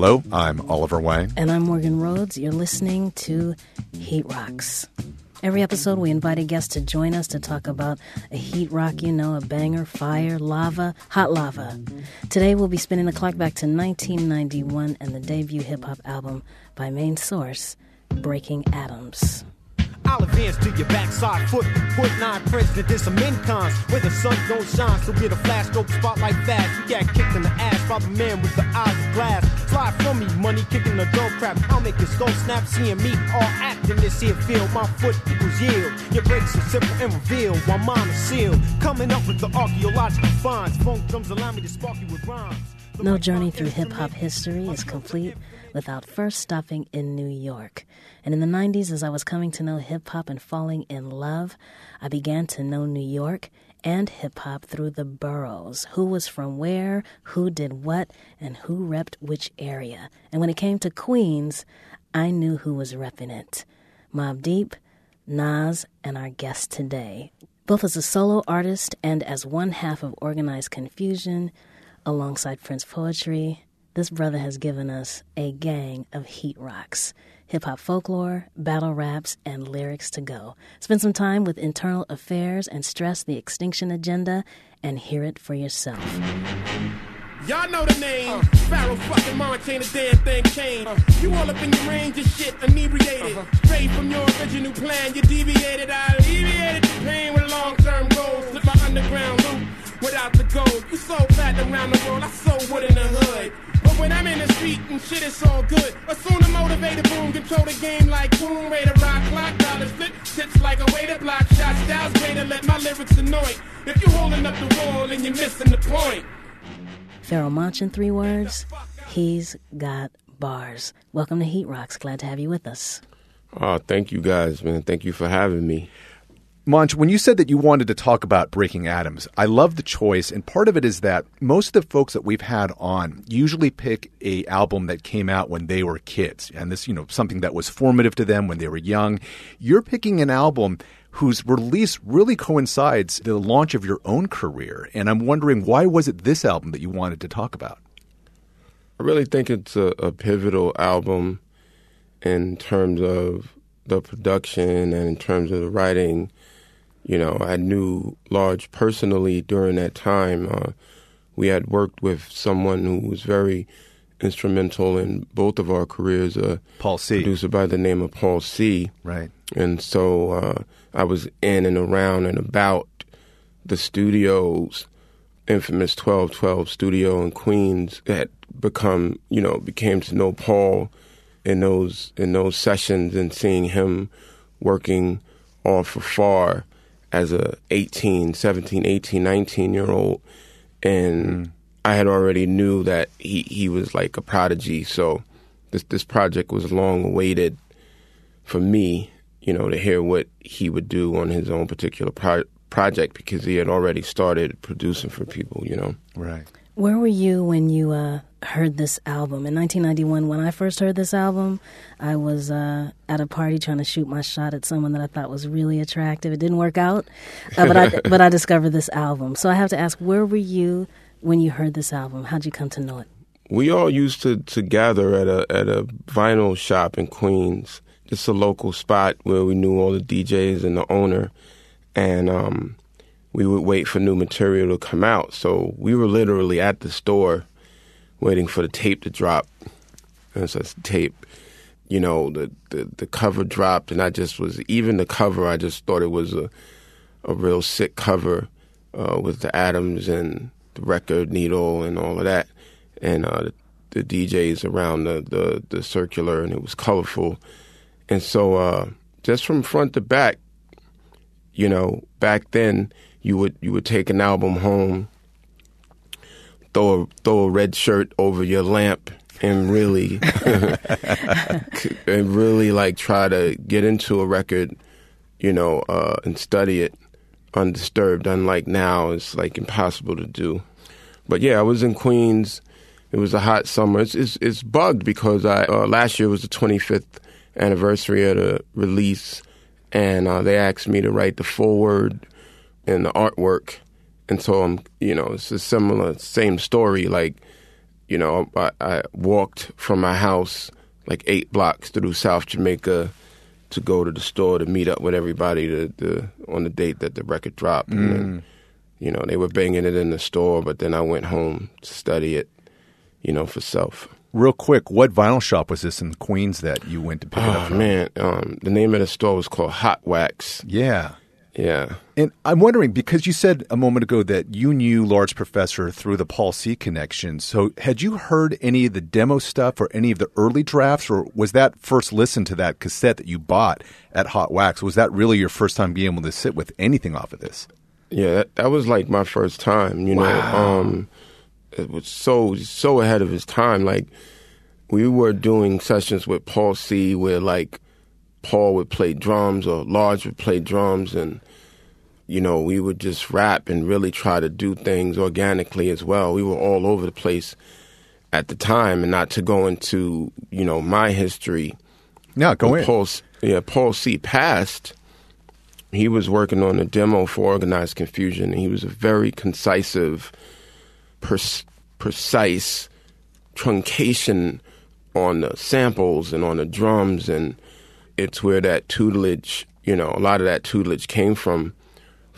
Hello, I'm Oliver Wang. And I'm Morgan Rhodes. You're listening to Heat Rocks. Every episode, we invite a guest to join us to talk about a heat rock you know, a banger, fire, lava, hot lava. Today, we'll be spinning the clock back to 1991 and the debut hip hop album by Main Source, Breaking Atoms. I'll advance to your backside foot. Put nine president did some incons where the sun don't shine. So get a flash stroke spotlight fast. You got kicked in the ass by the man with the eyes of glass. Fly from me, money kicking the dope crap. I'll make your skull snap, seeing me all act in this here field. My foot equals yield. Your breaks are simple and reveal while mine is sealed. Coming up with the archaeological finds. Funk drums allow me to spark you with rhymes. No journey through hip hop history is complete without first stopping in New York. And in the 90s, as I was coming to know hip hop and falling in love, I began to know New York and hip hop through the boroughs who was from where, who did what, and who repped which area. And when it came to Queens, I knew who was repping it Mobb Deep, Nas, and our guest today. Both as a solo artist and as one half of Organized Konfusion, alongside Prince Poetry, this brother has given us a gang of heat rocks hip hop folklore, battle raps, and lyrics to go. Spend some time with internal affairs and stress the extinction agenda and hear it for yourself. Y'all know the name. Uh, Pharoahe fucking Montana, damn thing changed. Uh, you all up in your range of shit, inebriated. Uh-huh. Straight from your original plan, you deviated. I alleviated the pain with long term goals. Slip my underground loop without the gold. You so fat around the world, I so wood in the hood. But when I'm in the street and shit, it's all good. Assume the motivated boom, control the game like boom, ready to rock, clock, dollars flip, tips like a way to block shots, styles way to let my lyrics annoy. If you holding up the wall and you're missing the point. Pharoahe Monch in three words, he's got bars. Welcome to Heat Rocks. Glad to have you with us. Oh, thank you guys, man. Thank you for having me. Monch, when you said that you wanted to talk about Breaking Atoms, I love the choice, and part of it is that most of the folks that we've had on usually pick a album that came out when they were kids, and this, you know, something that was formative to them when they were young. You're picking an album whose release really coincides the launch of your own career, and I'm wondering why was it this album that you wanted to talk about? I really think it's a, a pivotal album in terms of the production and in terms of the writing you know, I knew Large personally during that time. Uh, we had worked with someone who was very instrumental in both of our careers. Uh, Paul C. Producer by the name of Paul C. Right. And so uh, I was in and around and about the studios, infamous 1212 studio in Queens, that become, you know, became to know Paul in those in those sessions and seeing him working off afar as a 18, 17, 18, 19 year old. And mm. I had already knew that he, he was like a prodigy. So this, this project was long awaited for me, you know, to hear what he would do on his own particular pro- project because he had already started producing for people, you know. Right. Where were you when you uh, heard this album? In 1991, when I first heard this album, I was uh, at a party trying to shoot my shot at someone that I thought was really attractive. It didn't work out, uh, but I but I discovered this album. So I have to ask, where were you when you heard this album? How'd you come to know it? We all used to, to gather at a at a vinyl shop in Queens, just a local spot where we knew all the DJs and the owner, and um, we would wait for new material to come out. So we were literally at the store waiting for the tape to drop. And so tape. You know, the, the, the cover dropped, and I just was even the cover. I just thought it was a a real sick cover uh, with the atoms and the record needle and all of that, and uh, the, the, DJs around the, the the circular, and it was colorful. And so, uh, just from front to back, you know, back then you would you would take an album home, throw a throw a red shirt over your lamp, and really and really like try to get into a record, you know, uh, and study it undisturbed. Unlike now, it's like impossible to do. But yeah, I was in Queens. It was a hot summer. It's it's, it's bugged because I uh, last year was the 25th anniversary of the release, and uh, they asked me to write the foreword and the artwork. And so I'm, you know, it's a similar, same story. Like you know, I, I walked from my house like eight blocks through South Jamaica to go to the store to meet up with everybody to, to on the date that the record dropped. And then, you know, they were banging it in the store, but then I went home to study it, you know, for self. Real quick, what vinyl shop was this in Queens that you went to pick it up Oh man, um, the name of the store was called Hot Waxx. Yeah. Yeah. And I'm wondering because you said a moment ago that you knew Large Professor through the Paul C connection. So had you heard any of the demo stuff or any of the early drafts, or was that first listen to that cassette that you bought at Hot Waxx? Was that really your first time being able to sit with anything off of this? Yeah, that, that was like my first time. You know, um, it was so so ahead of his time. Like we were doing sessions with Paul C, where like Paul would play drums or Large would play drums, and you know we would just rap and really try to do things organically as well. We were all over the place at the time, and not to go into you know my history. Yeah, go in. Paul, yeah, Paul C passed. He was working on a demo for Organized Konfusion, and he was a very concisive, pers- precise truncation on the samples and on the drums, and it's where that tutelage, you know, a lot of that tutelage came from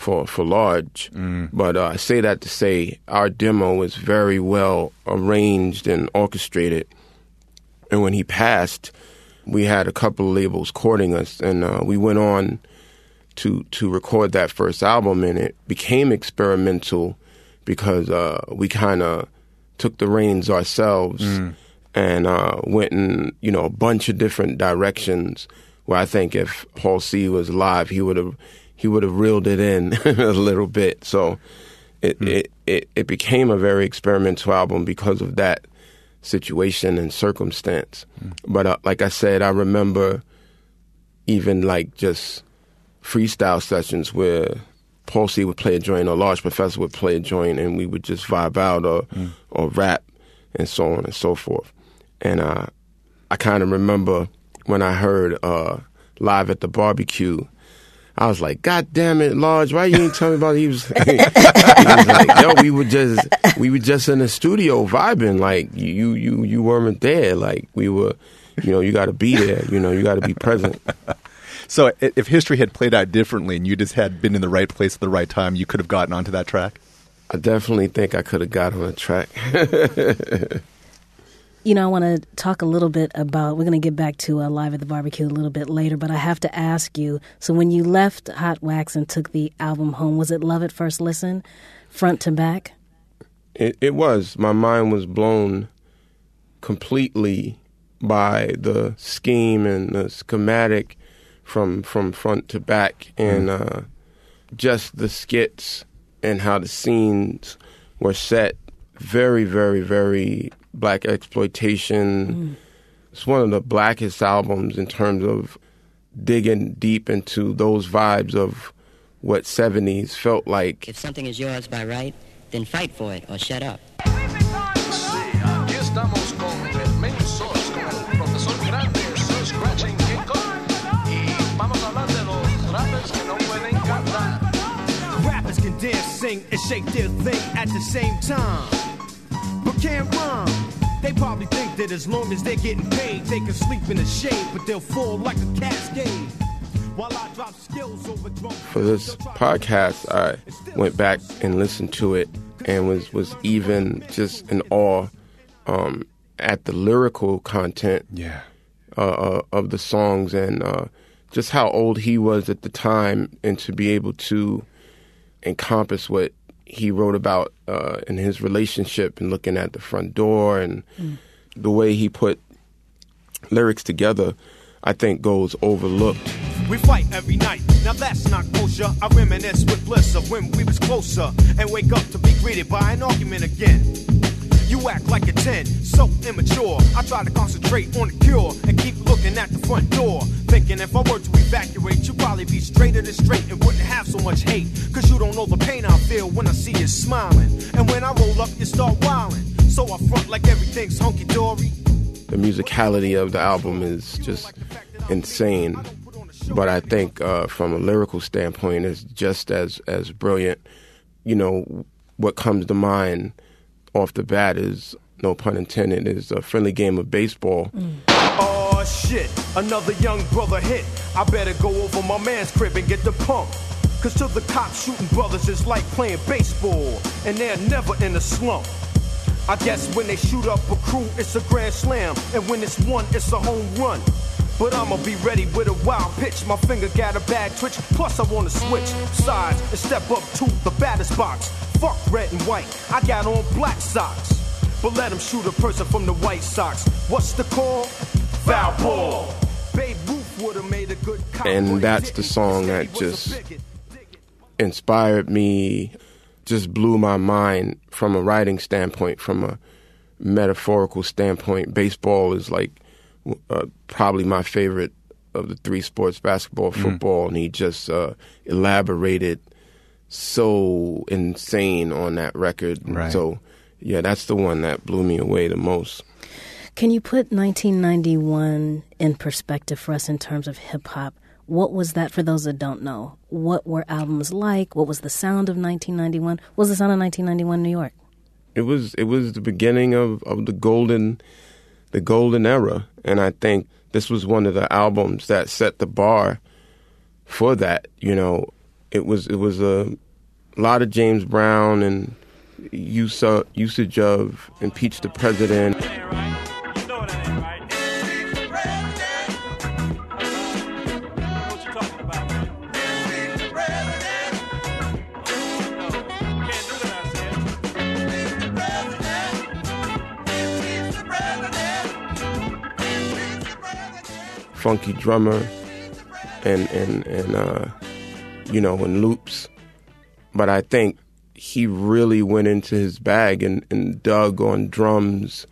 for for Large. But uh, I say that to say our demo was very well arranged and orchestrated, and when he passed, we had a couple of labels courting us, and uh, we went on to to record that first album, and it became experimental because uh, we kind of took the reins ourselves and uh, went in you know a bunch of different directions. Where I think if Paul C was alive, he would have he would have reeled it in a little bit. So it, it it it became a very experimental album because of that situation and circumstance. But uh, like I said, I remember even like just freestyle sessions where Paul C would play a joint or Large Professor would play a joint and we would just vibe out or or rap and so on and so forth. And uh, I kind of remember when I heard uh, live at the barbecue. I was like, God damn it, Large, why you didn't tell me about he was, he was like, yo, we were just we were just in the studio vibing. Like you you you weren't there. Like we were you know, you gotta be there, you know, you gotta be present. So if history had played out differently and you just had been in the right place at the right time, you could have gotten onto that track? I definitely think I could have got on a track. You know, I want to talk a little bit about. We're going to get back to uh, live at the barbecue a little bit later, but I have to ask you. So, when you left Hot Waxx and took the album home, was it love at first listen, front to back? It, it was. My mind was blown completely by the scheme and the schematic from from front to back, and uh, just the skits and how the scenes were set. Very, very, very black exploitation. Mm. It's one of the blackest albums in terms of digging deep into those vibes of what 70s felt like. If something is yours by right, then fight for it or shut up. Aquí estamos con el Mensos, con el profesor grande, Sir Scratching King Kong. Y vamos a hablar de los rappers que no pueden cantar. Rappers can dance, sing, and shake their thing at the same time, but can't rhyme. They probably think that as long as they're getting paid, they can sleep in the shade, but they'll fall like a cascade. While I drop skills over drum for this podcast, I went back and listened to it and was was even just in awe um, at the lyrical content Yeah. uh, uh, of the songs and uh, just how old he was at the time, and to be able to encompass what he wrote about uh, in his relationship and looking at the front door and the way he put lyrics together, I think goes overlooked. We fight every night. Now that's not kosher. I reminisce with bliss of when we was closer and wake up to be greeted by an argument again. You act like a 10, so immature. I try to concentrate on the cure and keep looking at the front door. Thinking if I were to evacuate, you'd probably be straighter than straight and wouldn't have so much hate. Cause you don't know the pain I feel when I see you smiling. And when I roll up, you start wilding. So I front like everything's hunky dory. the musicality of the album is just insane. But I think uh, from a lyrical standpoint, it's just as as brilliant. You know, what comes to mind off the bat is no pun intended, is a friendly game of baseball. Oh shit, another young brother hit. I better go over my man's crib and get the pump. Cause to the cops, shooting brothers is like playing baseball, and they're never in a slump. I guess when they shoot up a crew, it's a grand slam, and when it's one, it's a home run. But I'ma be ready with a wild pitch. My finger got a bad twitch. Plus, I wanna switch sides and step up to the baddest box. Fuck red and white. I got on black socks. But let him shoot a person from the White socks. What's the call? Foul ball. Babe Ruth would have made a good cop. And that's the song that just inspired me, just blew my mind from a writing standpoint, from a metaphorical standpoint. Baseball is like uh, probably my favorite of the three sports basketball, football, and he just uh, elaborated so insane on that record. Right. So, yeah, that's the one that blew me away the most. Can you put 1991 in perspective for us in terms of hip hop? What was that for those that don't know? What were albums like? What was the sound of 1991? What was the sound of 1991 New York? it was it was the beginning of, of the golden the golden era and I think this was one of the albums that set the bar for that you know it was it was a lot of James Brown and use uh, usage of impeach the president funky drummer and and and uh, you know and loops, but I think he really went into his bag and, and dug on drums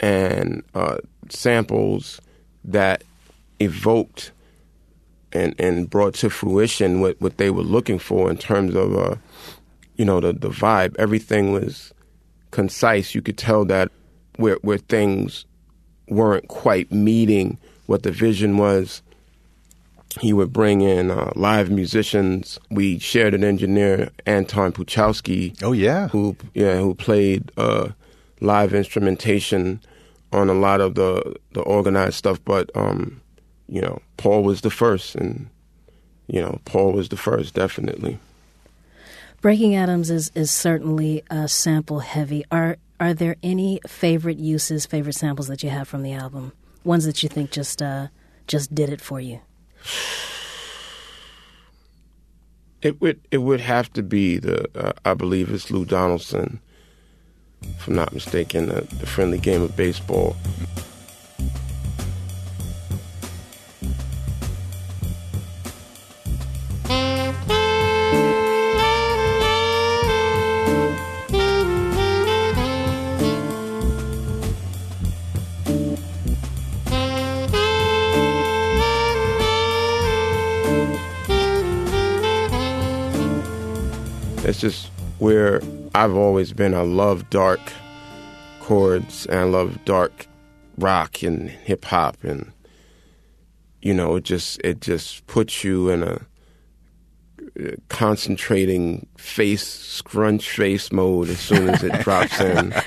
and uh, samples that evoked and and brought to fruition what, what they were looking for in terms of uh, you know the the vibe. Everything was concise. You could tell that where where things weren't quite meeting what the vision was. He would bring in uh, live musicians. We shared an engineer, Anton Pukshansky, Oh yeah. who yeah who played uh, live instrumentation on a lot of the the organized stuff. But um, you know, Paul was the first, and you know, Paul was the first, definitely. Breaking Atoms is, is certainly uh, sample heavy. Are are there any favorite uses, favorite samples that you have from the album? Ones that you think just uh, just did it for you? It would it would have to be the uh, I believe it's Lou Donaldson, if I'm not mistaken, the, the friendly game of baseball. It's just where I've always been. I love dark chords and I love dark rock and hip hop and you know it just it just puts you in a uh, concentrating face scrunch face mode as soon as it drops in.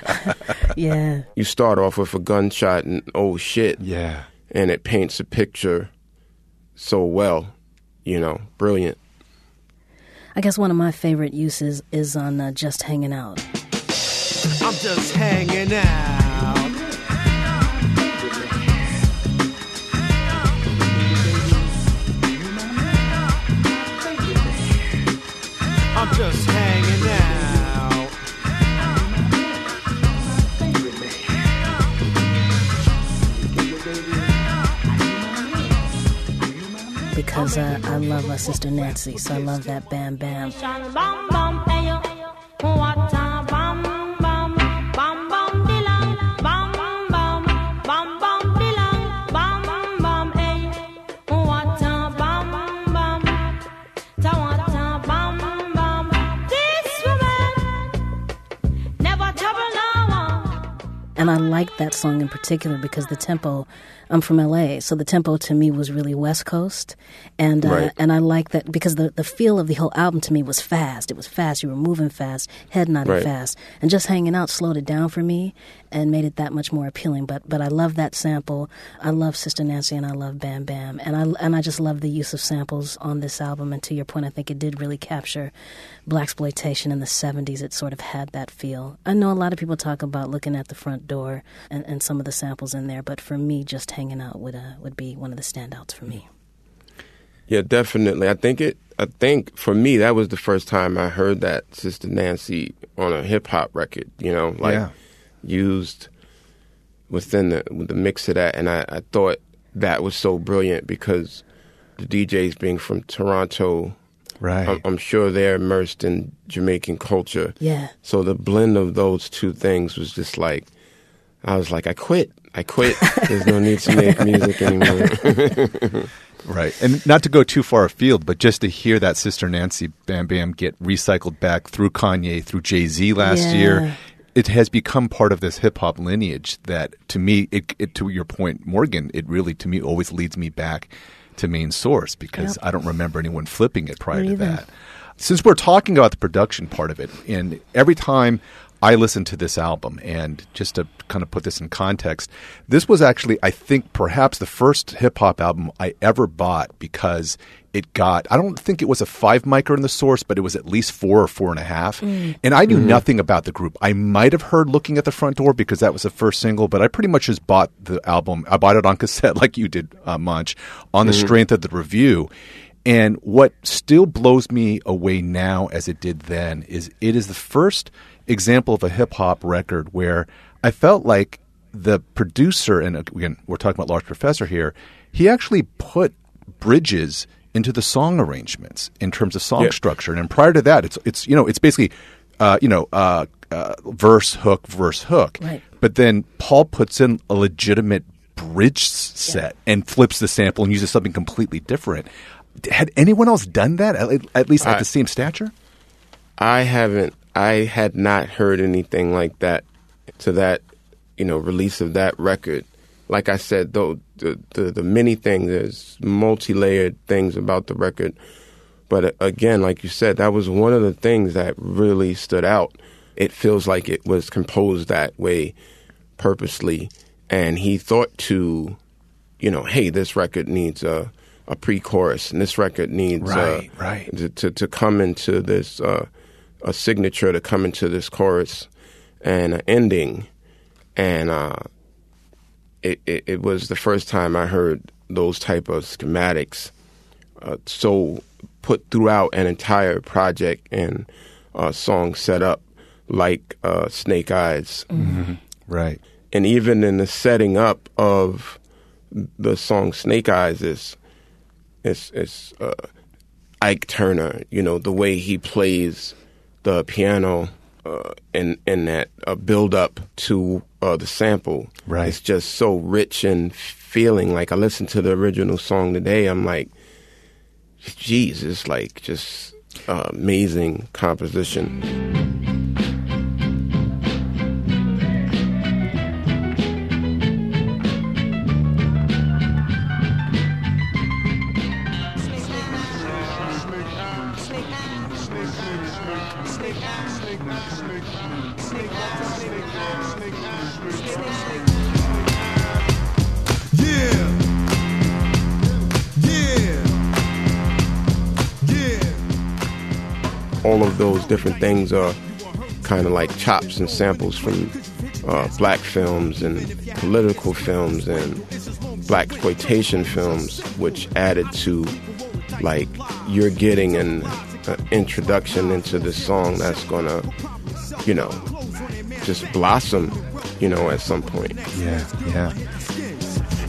Yeah. You start off with a gunshot and oh shit Yeah. and it paints a picture so well, you know, brilliant. I guess one of my favorite uses is on uh, Just Hanging Out. I'm just hanging out. I'm just because uh, I love my sister Nancy, so I love that Bam Bam. And I liked that song in particular because the tempo. I'm from LA, so the tempo to me was really West Coast, and uh, Right. and I like that because the the feel of the whole album to me was fast. It was fast. You were moving fast, head nodding Right. fast, and just hanging out slowed it down for me and made it that much more appealing. But but I love that sample. I love Sister Nancy and I love Bam Bam, and I and I just love the use of samples on this album. And to your point, I think it did really capture black exploitation in the '70s. It sort of had that feel. I know a lot of people talk about looking at the front door and, and some of the samples in there, but for me, just hanging out would uh, would be one of the standouts for me. Yeah, definitely. I think it. I think for me that was the first time I heard that Sister Nancy on a hip hop record. You know, like Yeah. used within the with the mix of that, and I, I thought that was so brilliant because the DJs being from Toronto, Right. I'm, I'm sure they're immersed in Jamaican culture. Yeah. So the blend of those two things was just like, I was like, I quit. I quit. There's no need to make music anymore. Right. And not to go too far afield, but just to hear that Sister Nancy Bam Bam get recycled back through Kanye, through Jay Z last Yeah. year, it has become part of this hip hop lineage that to me, it, it, to your point, Morgan, it really, to me, always leads me back to main source because Yep. I don't remember anyone flipping it prior Me to either. that. Since we're talking about the production part of it, and every time I listened to this album, and just to kind of put this in context, this was actually, I think, perhaps the first hip hop album I ever bought because it got, I don't think it was a five micro in the source, but it was at least four or four and a half. Mm. And I knew mm-hmm. nothing about the group. I might have heard Looking at the Front Door because that was the first single, but I pretty much just bought the album. I bought it on cassette like you did, uh, Monch, on the mm-hmm. strength of the review. And what still blows me away now, as it did then, is it is the first example of a hip hop record where I felt like the producer, and again, we're talking about Large Professor here, he actually put bridges into the song arrangements in terms of song Yeah. structure. And prior to that, it's it's you know it's basically uh, you know uh, uh, verse hook verse hook. Right. But then Paul puts in a legitimate bridge s- set and flips the sample and uses something completely different. Had anyone else done that at, at least at I- the same stature? I haven't. I had not heard anything like that to that, you know, release of that record. Like I said, though, the the, the many things, there's multi-layered things about the record. But uh, again, like you said, that was one of the things that really stood out. It feels like it was composed that way purposely, and he thought to, you know, hey, this record needs a a pre-chorus, and this record needs Right, uh, right. to, to to come into this uh, a signature to come into this chorus and an ending, and uh, it, it it was the first time I heard those type of schematics uh, so put throughout an entire project and uh, song set up like uh, Snake Eyes, Right. and even in the setting up of the song Snake Eyes is it's it's uh, Ike Turner. You know the way he plays the piano uh, in in that uh, build up to uh, the sample. Right. It's just so rich and feeling. Like I listened to the original song today. I'm like, geez, it's like just uh, amazing composition. All of those different things are kind of like chops and samples from uh, black films and political films and black exploitation films, which added to like you're getting an uh, introduction into this song that's gonna, you know, just blossom, you know, at some point. Yeah. Yeah.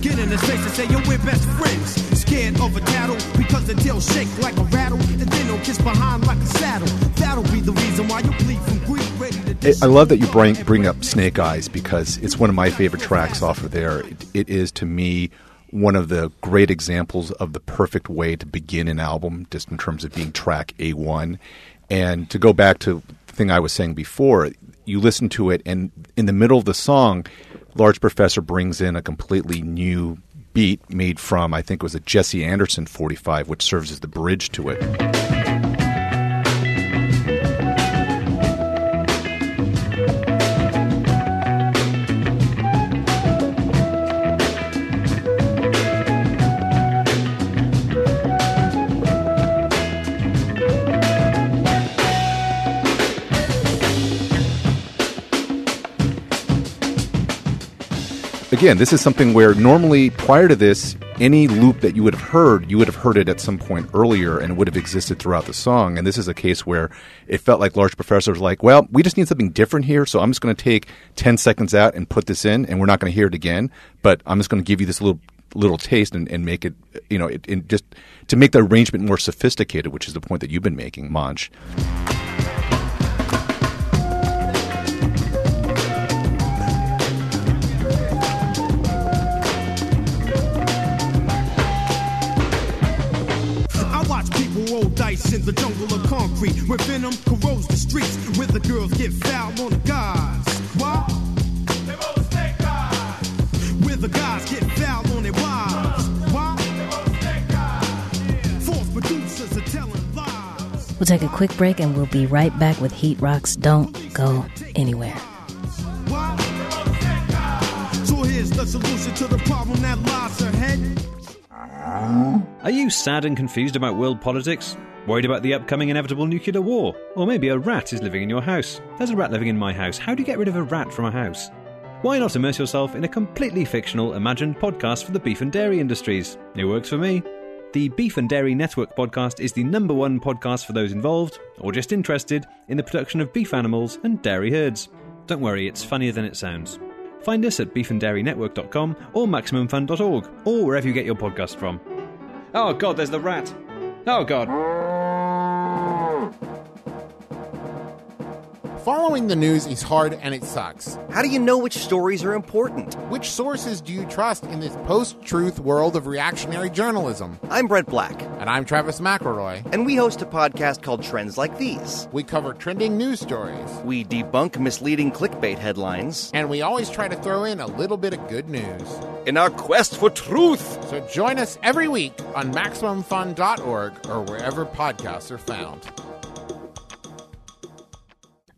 Get in the face and say, yo, we're best friends. Scared of a tattle because the tail shake like a rattle. And then they'll kiss behind like a saddle. That'll be the reason why you bleed from greed, ready to I I love that you bring bring up Snake Eyes because it's one of my favorite tracks off of there. It, it is to me one of the great examples of the perfect way to begin an album, just in terms of being track A one. And to go back to the thing I was saying before, you listen to it, and in the middle of the song, Large Professor brings in a completely new beat made from, I think it was a Jesse Anderson 45, which serves as the bridge to it. Again, this is something where normally prior to this, any loop that you would have heard, you would have heard it at some point earlier and it would have existed throughout the song. And this is a case where it felt like Large Professor was like, well, we just need something different here, so I'm just going to take 10 seconds out and put this in, and we're not going to hear it again, but I'm just going to give you this little little taste and, and make it, you know, it, it just to make the arrangement more sophisticated, which is the point that you've been making, Monch. Dice in the jungle of concrete where venom corrodes the streets, where the girls get foul on the guys. Why? They both snake guys. Where the guys get foul on their wives. Why? They guys. False producers are telling lies. We'll take a quick break and we'll be right back with Heat Rocks. Don't go anywhere. Why? They both snake guys. So here's the solution to the problem that lies ahead. Are you sad and confused about world politics? Worried about the upcoming inevitable nuclear war? Or maybe a rat is living in your house. There's a rat living in my house. How do you get rid of a rat from a house? Why not immerse yourself in a completely fictional, imagined podcast for the beef and dairy industries? It works for me. The Beef and Dairy Network podcast is the number one podcast for those involved, or just interested, in the production of beef animals and dairy herds. Don't worry, it's funnier than it sounds. Find us at beefanddairynetwork.com or maximumfun.org, or wherever you get your podcast from. Oh god, there's the rat! Oh god. Following the news is hard and it sucks. How do you know which stories are important? Which sources do you trust in this post truth world of reactionary journalism? I'm Brent Black. And I'm Travis McElroy. And we host a podcast called Trends Like These. We cover trending news stories. We debunk misleading clickbait headlines. And we always try to throw in a little bit of good news. In our quest for truth! So join us every week on MaximumFun.org or wherever podcasts are found.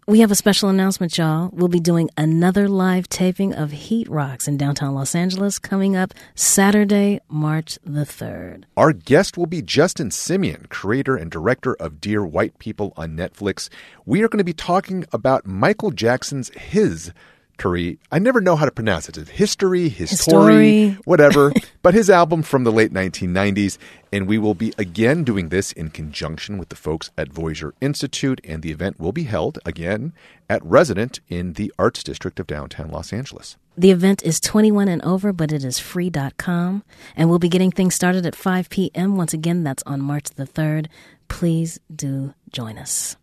We have a special announcement, y'all. We'll be doing another live taping of Heat Rocks in downtown Los Angeles coming up Saturday, March the 3rd. Our guest will be Justin Simien, creator and director of Dear White People on Netflix. We are going to be talking about Michael Jackson's His Curry. I never know how to pronounce it. History, History. whatever. but his album from the late 1990s. And we will be again doing this in conjunction with the folks at Voyager Institute. And the event will be held again at Resident in the Arts District of downtown Los Angeles. The event is 21 and over, but it is free.com. And we'll be getting things started at 5 p.m. Once again, that's on March the 3rd. Please do join us.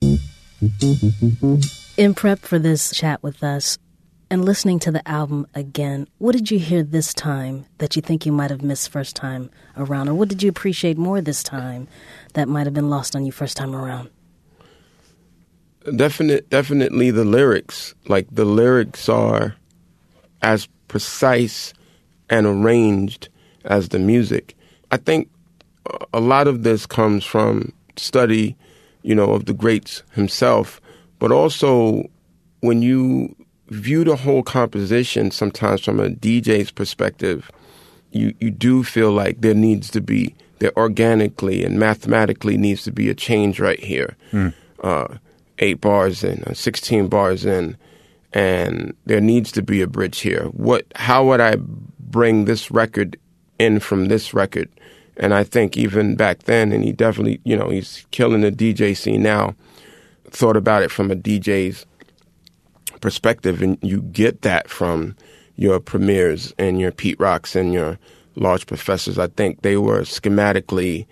In prep for this chat with us and listening to the album again, what did you hear this time that you think you might have missed first time around? Or what did you appreciate more this time that might have been lost on you first time around? Definite, definitely the lyrics. Like the lyrics are as precise and arranged as the music. I think a lot of this comes from study, you know, of the greats himself, but also when you view the whole composition sometimes from a DJ's perspective, you, you do feel like there needs to be, there organically and mathematically needs to be a change right here. Uh, eight bars in, uh, 16 bars in, and there needs to be a bridge here. What, how would I bring this record in from this record? And I think even back then, and he definitely, you know, he's killing the DJ scene now, thought about it from a DJ's perspective, and you get that from your premiers and your Pete Rocks and your large professors. I think they were schematically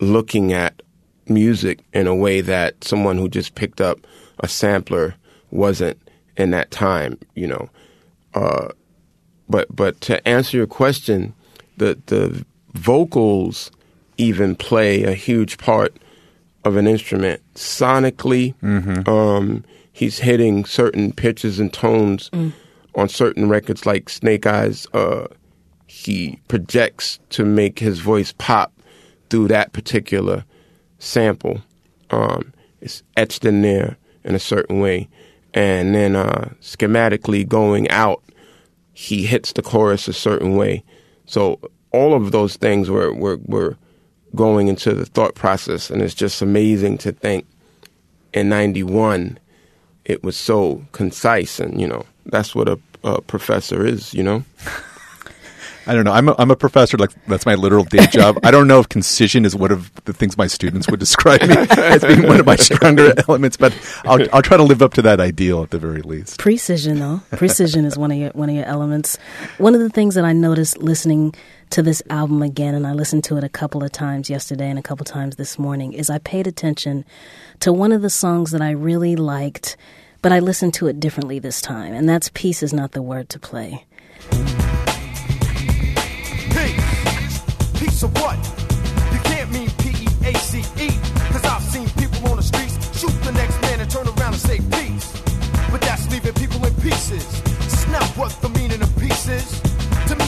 looking at music in a way that someone who just picked up a sampler wasn't in that time, you know. Uh, but but to answer your question, the the vocals even play a huge part of an instrument sonically. Um, he's hitting certain pitches and tones on certain records like Snake Eyes. Uh, he projects to make his voice pop through that particular sample. Um, it's etched in there in a certain way. And then uh, schematically going out, he hits the chorus a certain way. So all of those things were, were, were going into the thought process. And it's just amazing to think in 91 it was so concise. And, you know, that's what a, a professor is, you know? I don't know. I'm a, I'm a professor. Like that's my literal day job. I don't know if concision is one of the things my students would describe me as being one of my stronger elements, but I'll I'll try to live up to that ideal at the very least. Precision, though. Precision is one of your one of your elements. One of the things that I noticed listening to this album again, and I listened to it a couple of times yesterday and a couple times this morning, is I paid attention to one of the songs that I really liked, but I listened to it differently this time, and that's "Peace is not the word to play." Peace. Peace of what? You can't mean P-E-A-C-E. Cause I've seen people on the streets shoot the next man and turn around and say peace. But that's leaving people in pieces. It's not what the meaning of peace is.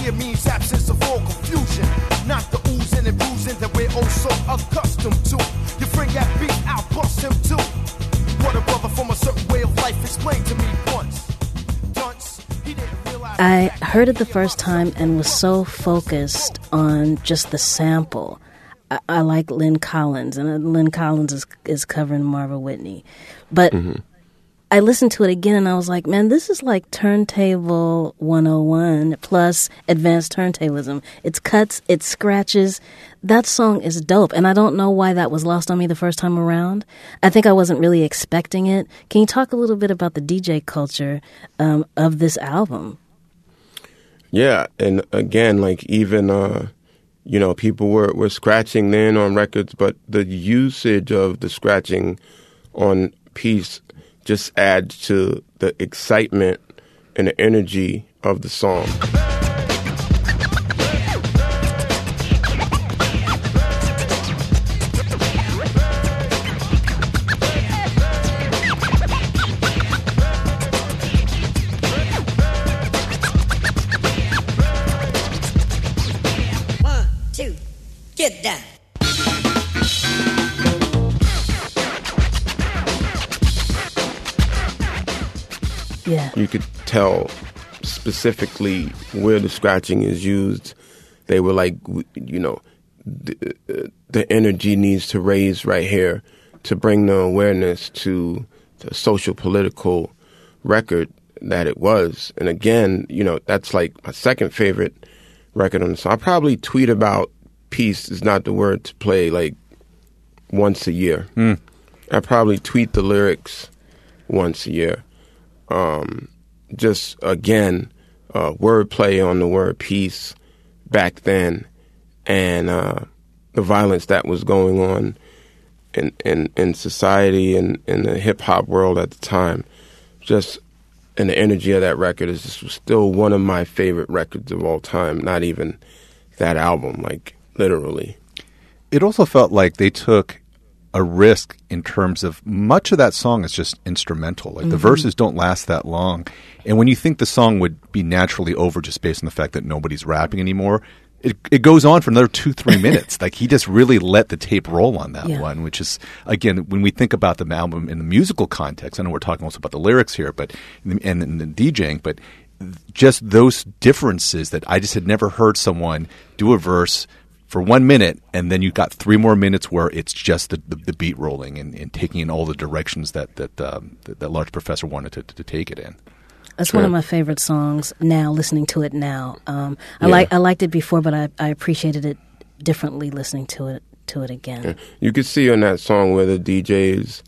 To means absence of all confusion. Not the oozing and bruising that we're oh so accustomed to. Your friend got beat, I'll bust him too. What a brother from a certain way of life explained to me once. Dunce, he didn't realize I heard it the first time and was so focused on just the sample. I, I like Lyn Collins, and uh, Lyn Collins is is covering Marva Whitney, but I listened to it again and I was like, man, this is like turntable 101 plus advanced turntablism. It's cuts, it scratches. That song is dope, and I don't know why that was lost on me the first time around. I think I wasn't really expecting it. Can you talk a little bit about the DJ culture um, of this album? Yeah, and again, like even uh, you know, people were were scratching then on records, but the usage of the scratching on piece just adds to the excitement and the energy of the song. You could tell specifically where the scratching is used. They were like, you know, the, uh, the energy needs to raise right here to bring the awareness to the social political record that it was. And again, you know, that's like my second favorite record on the song. I probably tweet about peace is not the word to play like once a year. I probably tweet the lyrics once a year. Um, just again, uh, wordplay on the word peace back then, and uh, the violence that was going on in in, in society and in the hip hop world at the time. Just and the energy of that record is just still one of my favorite records of all time. Not even that album, like literally. It also felt like they took a risk in terms of much of that song is just instrumental. Like the Mhm. verses don't last that long. And when you think the song would be naturally over just based on the fact that nobody's rapping anymore, it, it goes on for another two, three minutes. like he just really let the tape roll on that Yeah. one, which is, again, when we think about the album in the musical context, I know we're talking also about the lyrics here, but, and, and the DJing, but just those differences that I just had never heard someone do a verse for one minute, and then you've got three more minutes where it's just the, the, the beat rolling and, and taking in all the directions that that um, that, that large professor wanted to, to take it in. That's one of my favorite songs now, listening to it now. Um, I Yeah. like I liked it before, but I, I appreciated it differently listening to it to it again. Yeah. You could see on that song where the DJs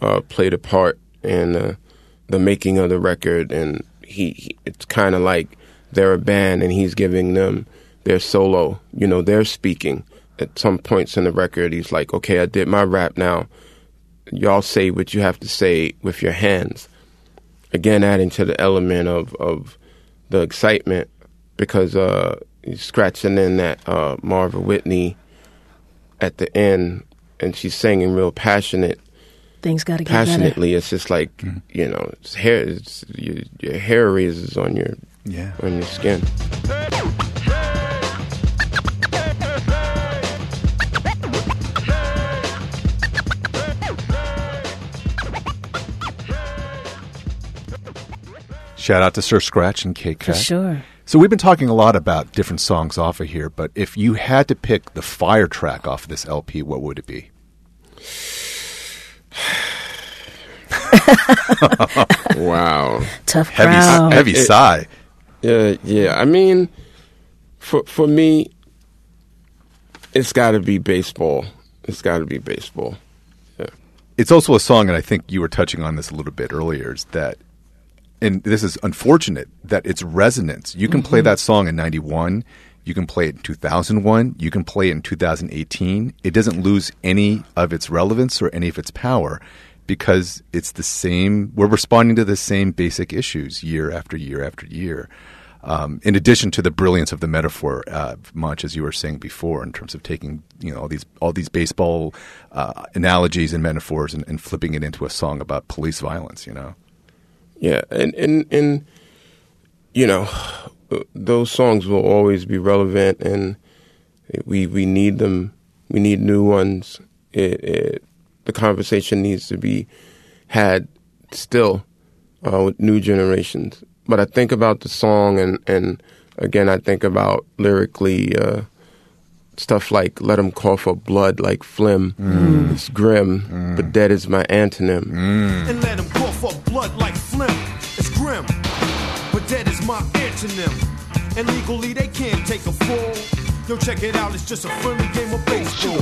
uh, played a part in uh, the making of the record, and he, he it's kind of like they're a band, and he's giving them their solo. You know, they're speaking at some points in the record. He's like, "Okay, I did my rap now. Y'all say what you have to say with your hands." Again, adding to the element of of the excitement because uh, he's scratching in that uh, Marva Whitney at the end, and she's singing real passionate. Things got to get better. passionately. It's just like Mm-hmm. you know, it's hair. It's your, your hair raises on your Yeah. on your skin. Shout out to Sir Scratch and K For Cat. sure. So we've been talking a lot about different songs off of here, but if you had to pick the fire track off of this LP, what would it be? Wow. Tough Heavy, crowd. heavy It- sigh. Yeah, yeah. I mean, for for me, it's got to be baseball. It's got to be baseball. It's also a song, and I think you were touching on this a little bit earlier, is that, and this is unfortunate, that its resonance. You can play that song in 91, you can play it in 2001, you can play it in 2018. It doesn't lose any of its relevance or any of its power because it's the same, we're responding to the same basic issues year after year after year. Um, in addition to the brilliance of the metaphor, uh, much as you were saying before, in terms of taking you know all these all these baseball uh, analogies and metaphors and, and flipping it into a song about police violence, you know. Yeah, and and and you know, those songs will always be relevant, and we we need them. We need new ones. It, it, the conversation needs to be had still uh, with new generations. But I think about the song, and and again, I think about lyrically. Uh, Stuff like "Let 'em call for blood like phlegm." Mm. It's grim, mm. but dead is my antonym. Mm. and let him call for blood like phlegm. It's grim, but dead is my antonym. And legally they can't take a fall. Yo, check it out, it's just a friendly game of baseball.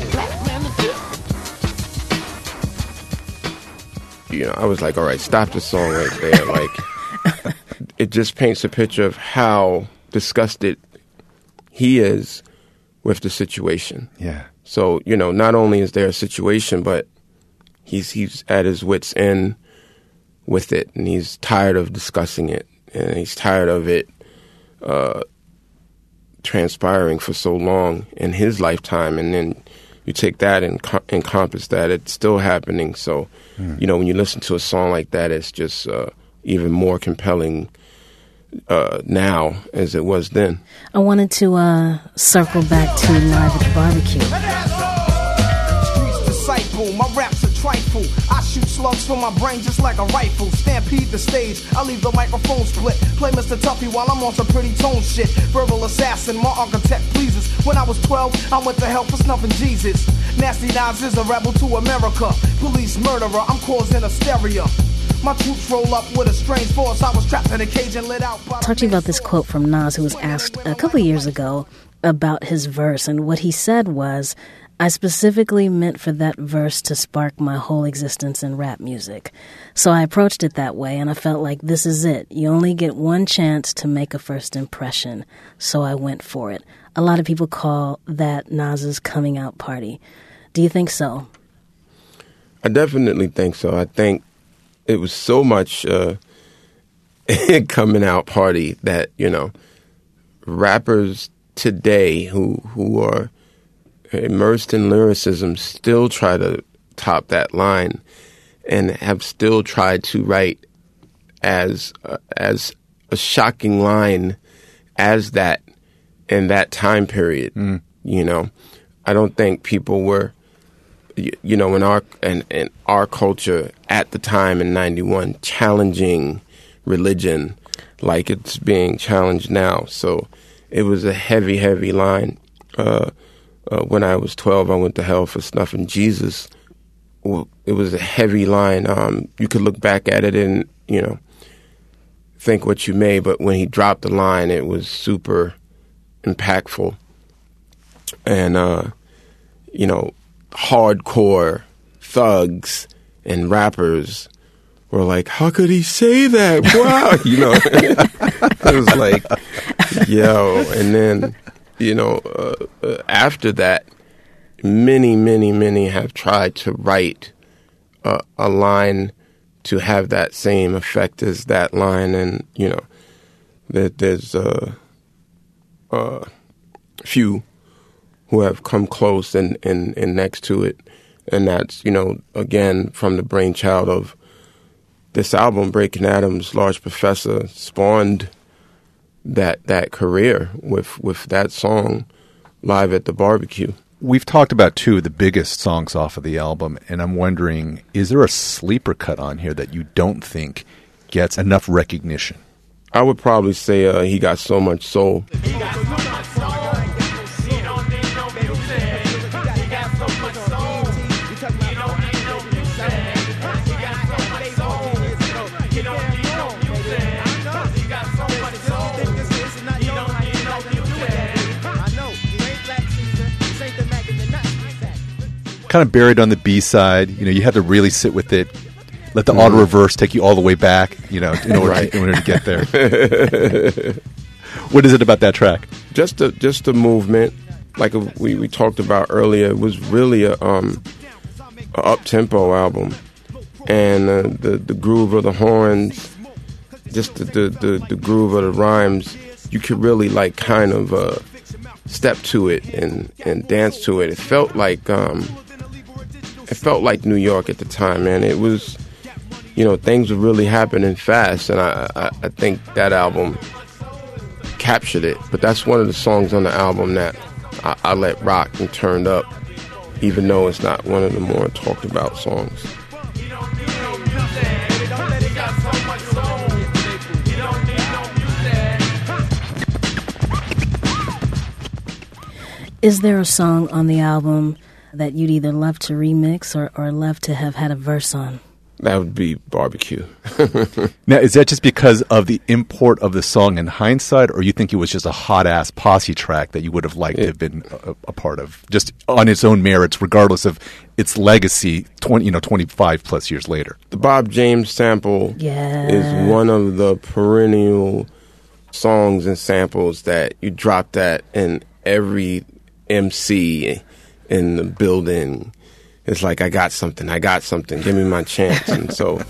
you know, I was like, all right, stop the song right there. Like, it just paints a picture of how disgusted he is with the situation. Yeah. So, you know, not only is there a situation, but he's he's at his wits end with it, and he's tired of discussing it, and he's tired of it uh, transpiring for so long in his lifetime, and then you take that and co- encompass that it's still happening. So, you know, when you listen to a song like that, it's just uh, even more compelling uh, now as it was then. I wanted to uh, circle back to Live at the Barbecue. My raps a trifle. I shoot slugs from my brain just like a rifle. Stampede the stage, I leave the microphone split. Play Mr. Tuffy while I'm on some pretty tone shit. Verbal assassin, my architect pleases. When I was 12, I went to hell for snuffing Jesus. Nasty Nas is a rebel to America. Police murderer, I'm causing hysteria. My troops roll up with a strange force. I was trapped in a cage and lit out by the Talk to you about this quote from Nas, who was asked a couple years ago about his verse, and what he said was, I specifically meant for that verse to spark my whole existence in rap music. So I approached it that way, and I felt like this is it. You only get one chance to make a first impression, so I went for it. A lot of people call that Nas's coming out party. Do you think so? I definitely think so. I think it was so much uh, coming out party that you know rappers today who who are immersed in lyricism still try to top that line and have still tried to write as uh, as a shocking line as that in that time period. You know, I don't think people were y- you know, in our in, in our culture at the time in '91, challenging religion like it's being challenged now. So it was a heavy, heavy line. Uh, uh, when I was 12, I went to hell for snuffing Jesus. Well, it was a heavy line. Um, you could look back at it and you know think what you may, but when he dropped the line, it was super impactful. And uh, you know, hardcore thugs and rappers were like, "How could he say that?" Wow, you know, it was like, "Yo," and then you know, uh, uh, after that, many, many, many have tried to write a, a line to have that same effect as that line, and you know, that there's a uh, uh, few who have come close and, and, and next to it. and that's you know again from the brainchild of this album, Breaking Atoms, Large Professor spawned that that career with with that song live at the barbecue. We've talked about two of the biggest songs off of the album, and I'm wondering is there a sleeper cut on here that you don't think gets enough recognition? I would probably say uh, he got so much soul. Kind of buried on the B side. You know, you had to really sit with it. Let the Mhm. auto reverse take you all the way back. You know, in order, Right. in order to get there. what is it about that track? Just the just the movement, like we, we talked about earlier, it was really a um a up tempo album, and uh, the the groove of the horns, just the, the the the groove of the rhymes, you could really like kind of uh, step to it and and dance to it. It felt like um it felt like New York at the time, man. It was you know things were really happening fast, and I I, I think that album captured it. But that's one of the songs on the album that I, I let rock and turned up, even though it's not one of the more talked about songs. Is there a song on the album that you'd either love to remix or, or love to have had a verse on? That would be barbecue. Now, is that just because of the import of the song in hindsight, or you think it was just a hot ass posse track that you would have liked to have been a, a part of, just on its own merits, regardless of its legacy, twenty you know twenty five plus years later? The Bob James sample Yeah. is one of the perennial songs and samples that you drop that in every MC in the building. It's like I got something, I got something, give me my chance. And so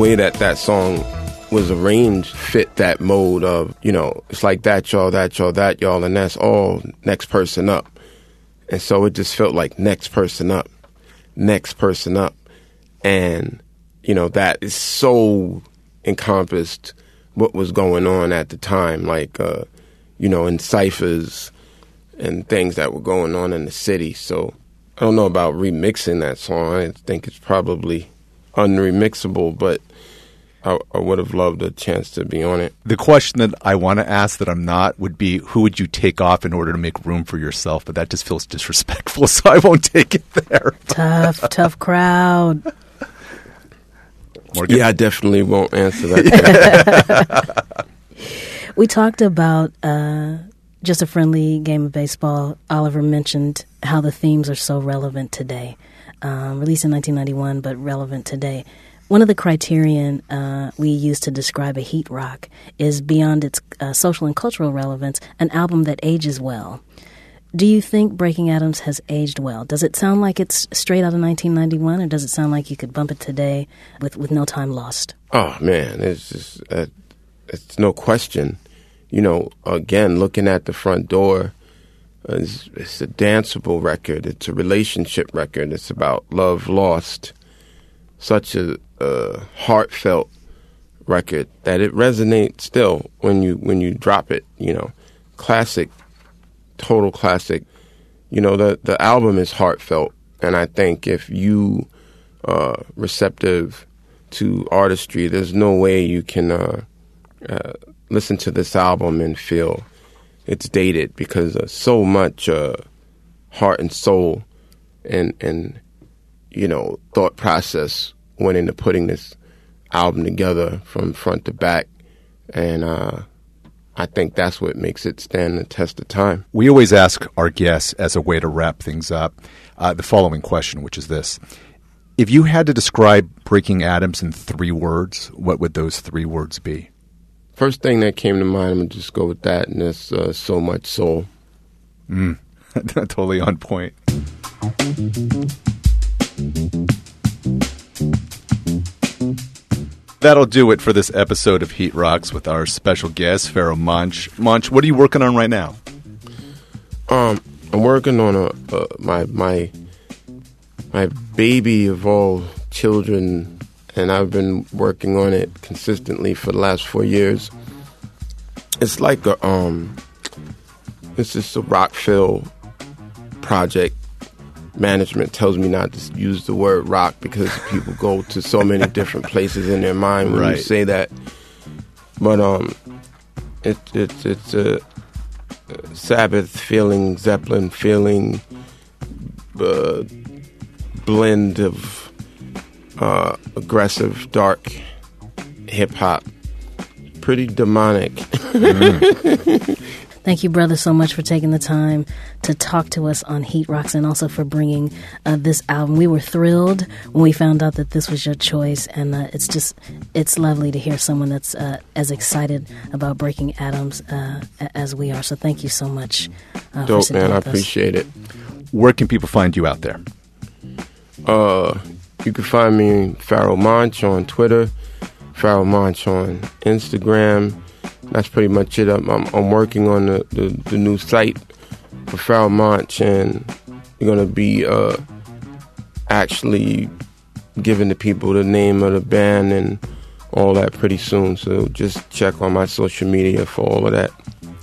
way that that song was arranged fit that mode of you know it's like that y'all that y'all that y'all and that's all next person up. And so it just felt like next person up next person up. And you know that is so encompassed what was going on at the time like uh you know in ciphers and things that were going on in the city. So i don't know about remixing that song. I think it's probably unremixable but I, I would have loved a chance to be on it The question that I want to ask that I'm not would be who would you take off in order to make room for yourself? But that just feels disrespectful, so I won't take it there. Tough, tough crowd. Morgan? yeah i definitely won't answer that We talked about uh, just a friendly game of baseball. Oliver mentioned how the themes are so relevant today. Um, released in 1991, but relevant today. One of the criterion uh, we use to describe a heat rock is beyond its uh, social and cultural relevance, an album that ages well. Do you think Breaking Atoms has aged well? Does it sound like it's straight out of 1991, or does it sound like you could bump it today with, with no time lost? Oh man, it's just uh, it's no question. You know, again, looking at the front door, it's, it's a danceable record. It's a relationship record. It's about love lost. Such a, a heartfelt record that it resonates still when you when you drop it. You know, classic, total classic. You know, the the album is heartfelt, and I think if you uh, receptive to artistry, there's no way you can uh, uh, listen to this album and feel it's dated because of so much uh, heart and soul and and you know thought process went into putting this album together from front to back, and uh, I think that's what makes it stand the test of time. We always ask our guests, as a way to wrap things up, uh, the following question, which is this. If you had to describe Breaking Atoms in three words, what would those three words be? First thing that came to mind, I'm gonna just go with that, and it's uh, so much soul. Mm. totally on point. That'll do it for this episode of Heat Rocks with our special guest, Pharoah Munch. Monch, what are you working on right now? Um, I'm working on a uh, my my my baby of all children, and I've been working on it consistently for the last four years. It's like a um, it's just a Rockville project. Management tells me not to use the word rock because people go to so many different places in their mind when Right. you say that. But um, it, it it's a Sabbath feeling, Zeppelin feeling, uh, blend of uh, aggressive, dark hip hop. Pretty demonic. Thank you, brother, so much for taking the time to talk to us on Heat Rocks and also for bringing uh, this album. We were thrilled when we found out that this was your choice, and uh, it's just it's lovely to hear someone that's uh, as excited about Breaking Atoms uh, as we are. So thank you so much. Uh, for Dope, sitting man. I with us. appreciate it. Where can people find you out there? Uh, you can find me Pharoahe Monch on Twitter, Pharoahe Monch on Instagram. That's pretty much it. I'm, I'm, I'm working on the, the, the new site for Pharoahe Monch, and we're gonna be uh, actually giving the people the name of the band and all that pretty soon. So just check on my social media for all of that.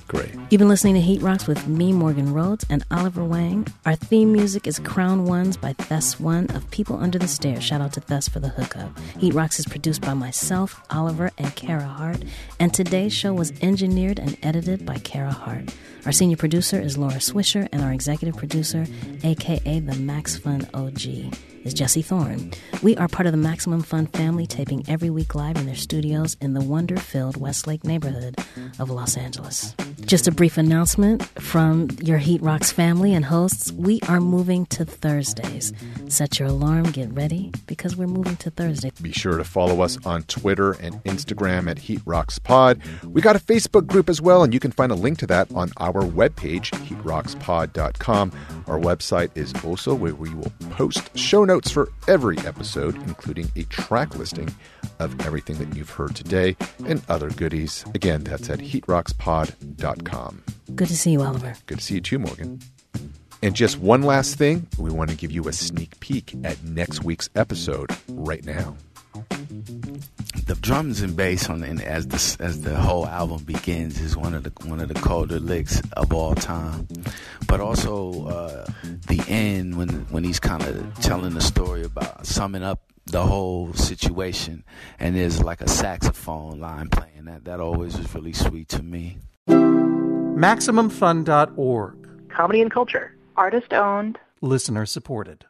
Great. You've been listening to Heat Rocks with me, Morgan Rhodes, and Oliver Wang. Our theme music is Crown Ones by Thes One of People Under the Stairs. Shout out to Thes for the hookup. Heat Rocks is produced by myself, Oliver, and Kara Hart, and today's show was engineered and edited by Kara Hart. Our senior producer is Laura Swisher, and our executive producer, aka the Max Fun OG, is Jesse Thorn. We are part of the Maximum Fun family, taping every week live in their studios in the wonder filled Westlake neighborhood of Los Angeles. Just a brief announcement from your Heat Rocks family and hosts. We are moving to Thursdays. Set your alarm, get ready, because we're moving to Thursday. Be sure to follow us on Twitter and Instagram at Heat Rocks Pod. We got a Facebook group as well, and you can find a link to that on our webpage, heatrockspod.com. Our website is also where we will post show notes for every episode, including a track listing of everything that you've heard today and other goodies. Again, that's at heatrockspod.com. Good to see you, Oliver. Good to see you too, Morgan. And just one last thing, we want to give you a sneak peek at next week's episode right now. the drums and bass on and as the as the whole album begins is one of the one of the colder licks of all time. But also uh, the end when when he's kind of telling the story about summing up the whole situation, and there's like a saxophone line playing that. That always was really sweet to me. MaximumFun.org. Comedy and culture. Artist owned. Listener supported.